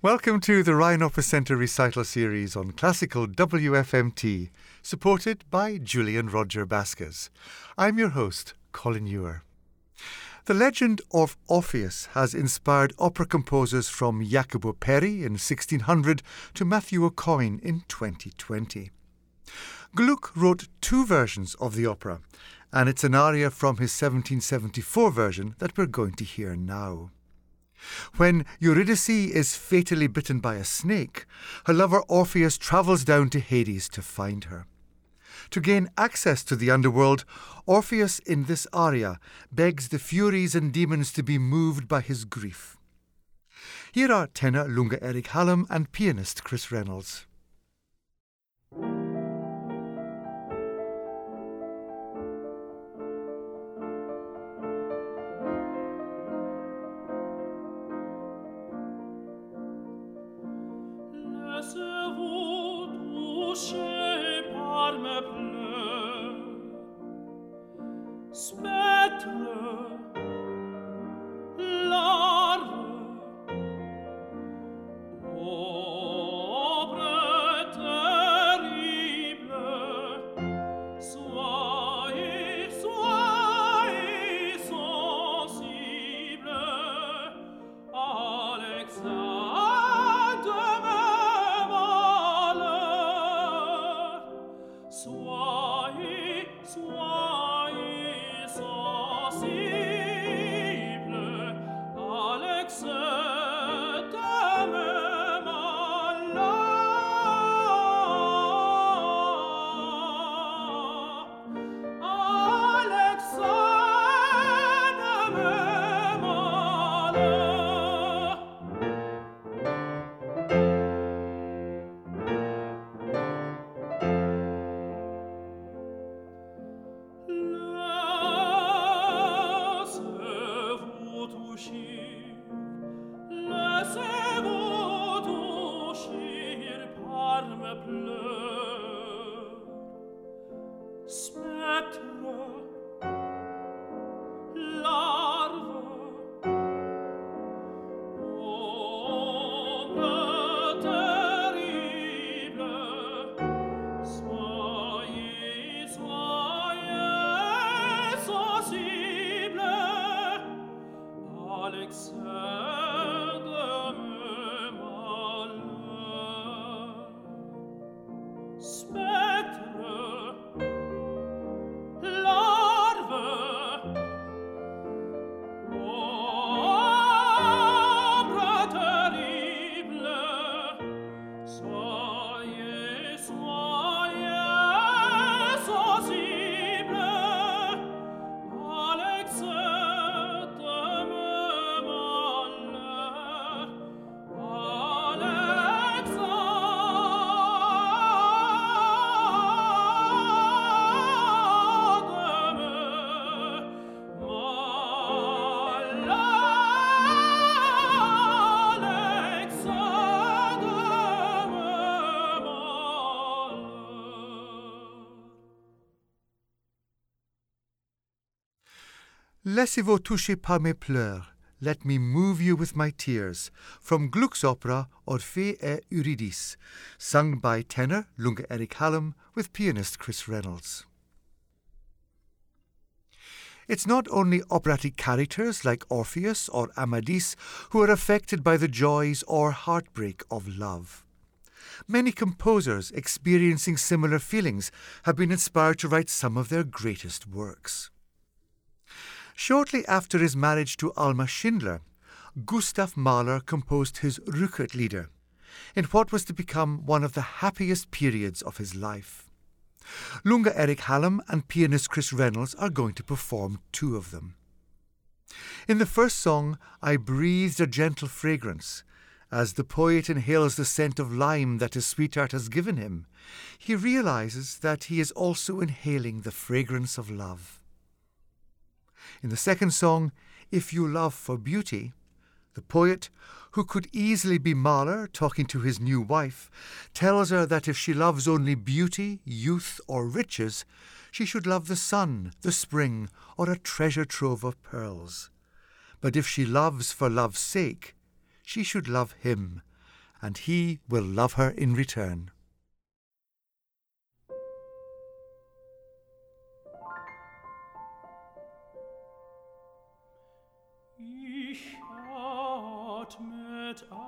Welcome to the Ryan Opera Centre recital series on classical WFMT, supported by Julie and Roger Baskes. I'm your host, Colin Ewer. The legend of Orpheus has inspired opera composers from Jacopo Peri in 1600 to Matthew Aucoin in 2020. Gluck wrote two versions of the opera, and it's an aria from his 1774 version that we're going to hear now. When Eurydice is fatally bitten by a snake, her lover Orpheus travels down to Hades to find her. To gain access to the underworld, Orpheus in this aria begs the Furies and demons to be moved by his grief. Here are tenor Lunga Eric Hallam and pianist Chris Reynolds. Laissez-vous toucher par mes pleurs. Let me move you with my tears. From Gluck's opera Orphée et Eurydice, sung by tenor Lunga Eric Hallam with pianist Chris Reynolds. It's not only operatic characters like Orpheus or Amadis who are affected by the joys or heartbreak of love. Many composers experiencing similar feelings have been inspired to write some of their greatest works. Shortly after his marriage to Alma Schindler, Gustav Mahler composed his Rückert in what was to become one of the happiest periods of his life. Lunga Eric Hallam and pianist Chris Reynolds are going to perform two of them. In the first song, I breathed a gentle fragrance. As the poet inhales the scent of lime that his sweetheart has given him, he realizes that he is also inhaling the fragrance of love. In the second song, If You Love for Beauty, the poet, who could easily be Mahler talking to his new wife, tells her that if she loves only beauty, youth, or riches, she should love the sun, the spring, or a treasure trove of pearls. But if she loves for love's sake, she should love him, and he will love her in return. Oh.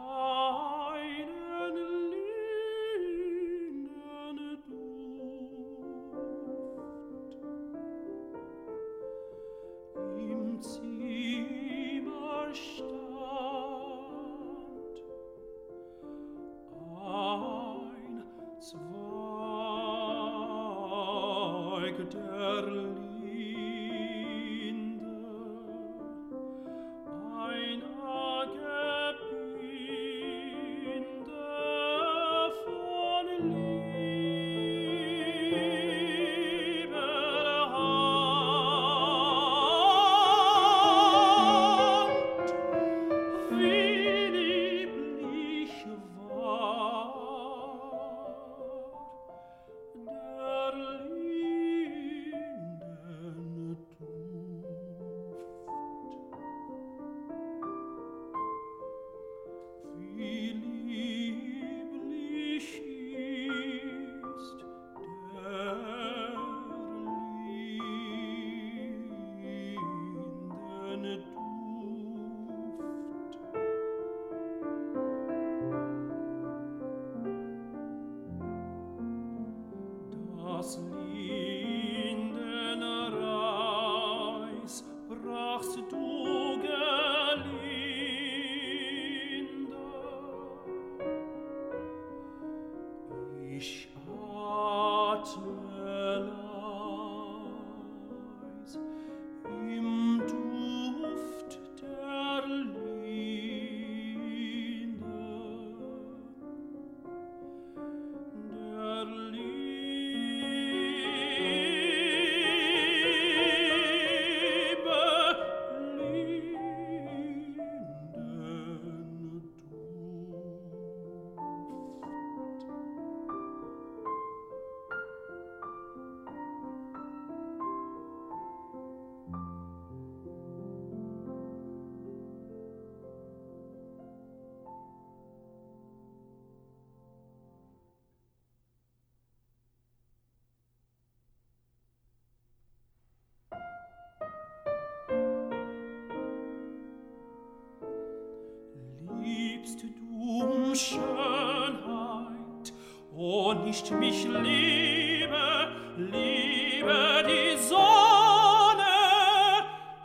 nicht mich liebe, liebe die Sonne,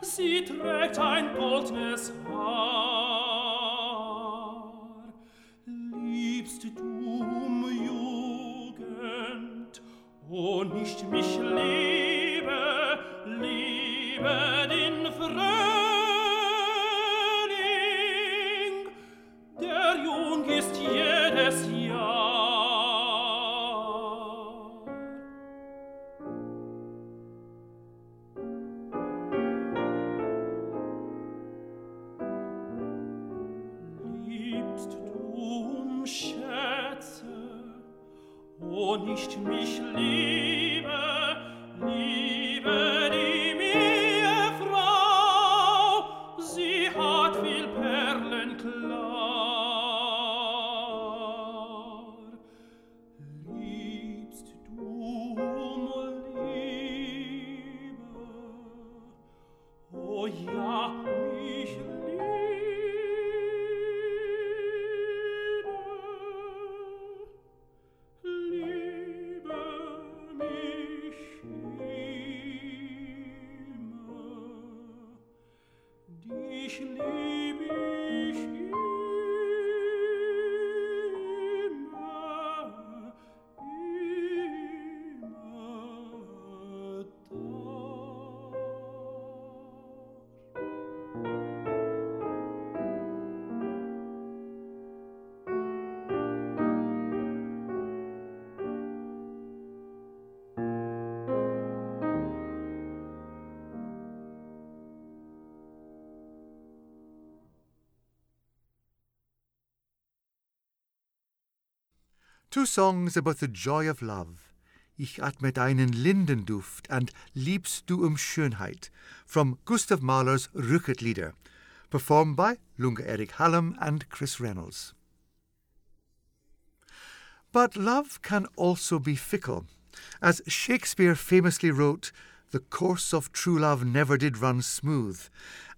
sie trägt ein goldnes Haar. Liebst du um Jugend, o oh, nicht mich liebe, liebe den Fröhlichen, mich Two songs about the joy of love. Ich atme deinen Lindenduft and Liebst du um Schönheit from Gustav Mahler's Rückertlieder, performed by Lunga Eric Hallam and Chris Reynolds. But love can also be fickle. As Shakespeare famously wrote, the course of true love never did run smooth,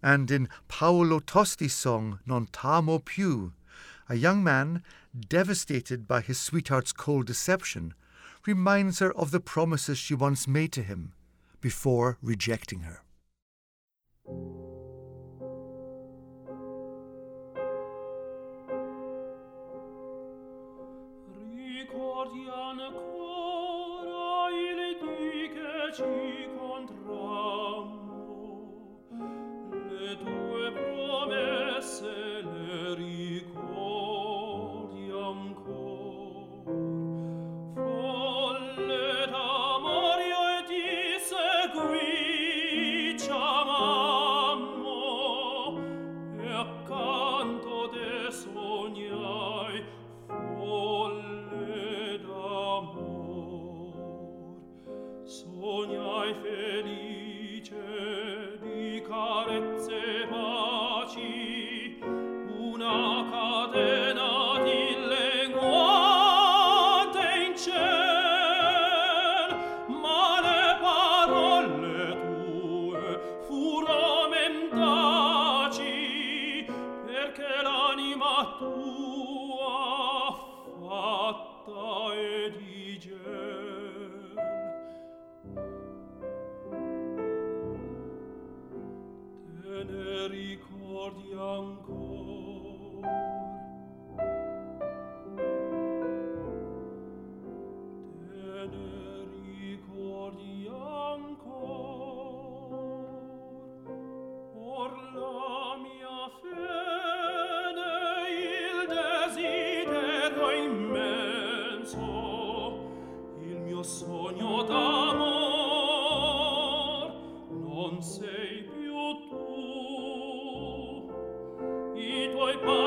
and in Paolo Tosti's song Non t'amo più, a young man devastated by his sweetheart's cold deception, reminds her of the promises she once made to him before rejecting her. Il ci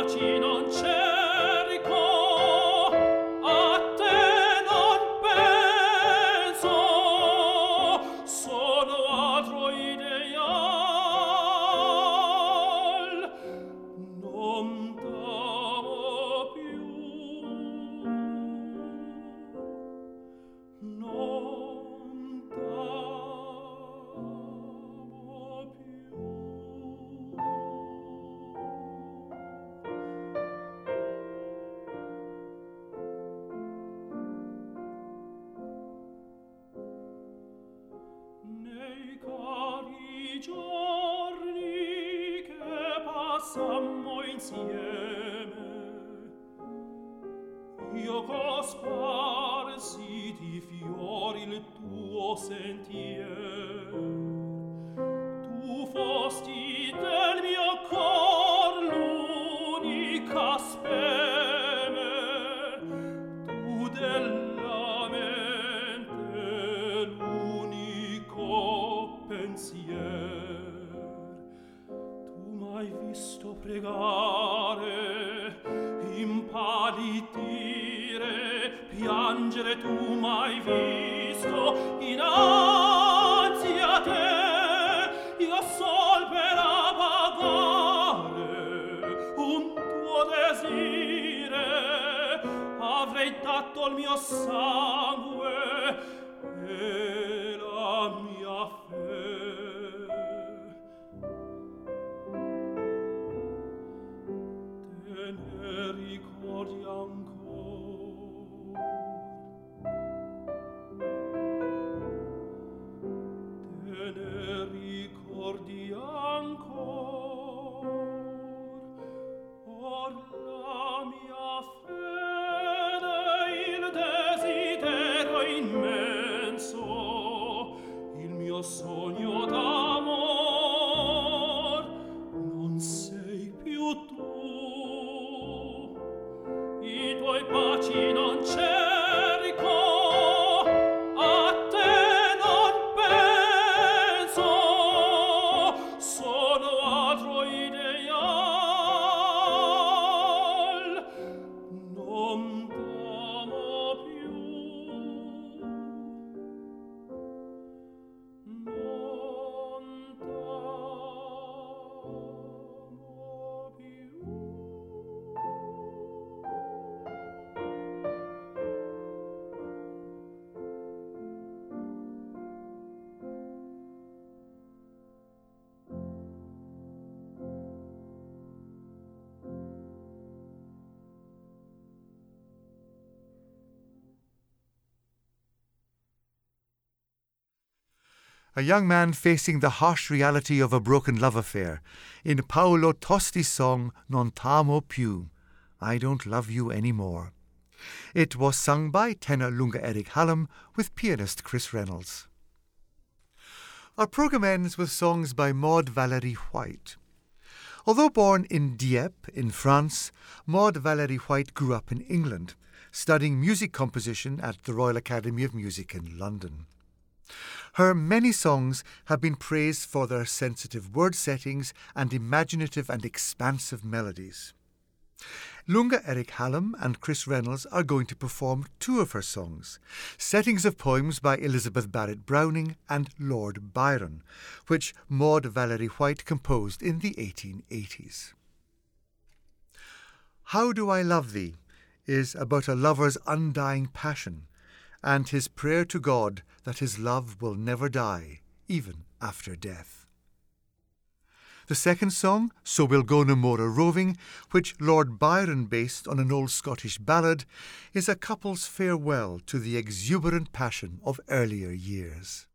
voci non c'è. io co sparsi di fiori il tuo sentier. Tu fosti mai visto innanzi a te io sol per avvare un tuo desire. Avrei dato il mio sangue e la mia fe. Te ne A young man facing the harsh reality of a broken love affair in Paolo Tosti's song Non t'amo più, I Don't Love You Anymore. It was sung by tenor Lunga Eric Hallam with pianist Chris Reynolds. Our programme ends with songs by Maud Valerie White. Although born in Dieppe, in France, Maud Valerie White grew up in England, studying music composition at the Royal Academy of Music in London. Her many songs have been praised for their sensitive word settings and imaginative and expansive melodies. Lunga Eric Hallam and Chris Reynolds are going to perform two of her songs settings of poems by Elizabeth Barrett Browning and Lord Byron, which Maud Valerie White composed in the 1880s. How Do I Love Thee is about a lover's undying passion and his prayer to God that his love will never die, even after death. The second song, So We'll Go No More a Roving, which Lord Byron based on an old Scottish ballad, is a couple's farewell to the exuberant passion of earlier years.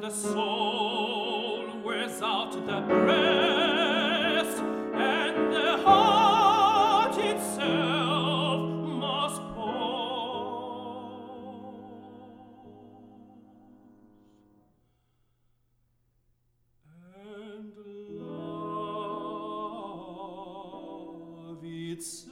the soul wears out the breast, and the heart itself must pause. And love itself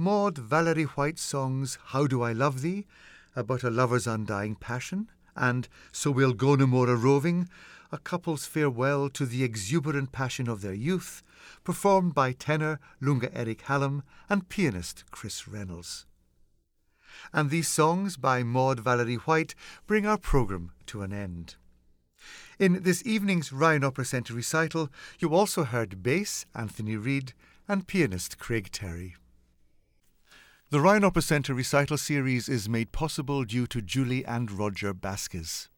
Maud Valerie White's songs How Do I Love Thee, about a lover's undying passion, and So We'll Go No More a Roving, a couple's farewell to the exuberant passion of their youth, performed by tenor Lunga Eric Hallam and pianist Chris Reynolds. And these songs by Maud Valerie White bring our programme to an end. In this evening's Ryan Opera Centre recital, you also heard bass Anthony Reed and pianist Craig Terry. The Ryan Opera Centre recital series is made possible due to Julie and Roger Baskes.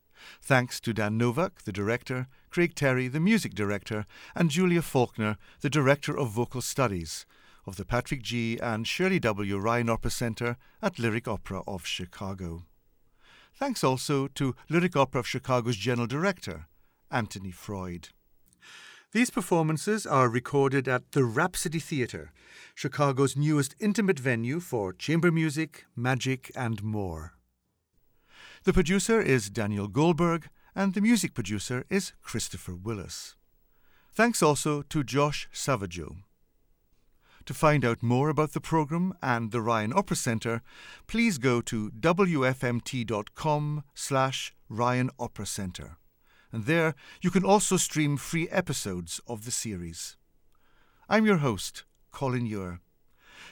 Thanks to Dan Novak, the director, Craig Terry, the music director, and Julia Faulkner, the director of vocal studies of the Patrick G. and Shirley W. Ryan Opera Centre at Lyric Opera of Chicago. Thanks also to Lyric Opera of Chicago's general director, Anthony Freud. These performances are recorded at the Rhapsody Theatre, Chicago's newest intimate venue for chamber music, magic, and more. The producer is Daniel Goldberg, and the music producer is Christopher Willis. Thanks also to Josh Savageau. To find out more about the program and the Ryan Opera Centre, please go to wfmt.com slash Ryan Opera Centre. And there you can also stream free episodes of the series. I'm your host, Colin Ewer.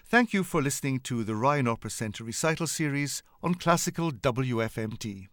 Thank you for listening to the Ryan Opera Centre recital series on classical WFMT.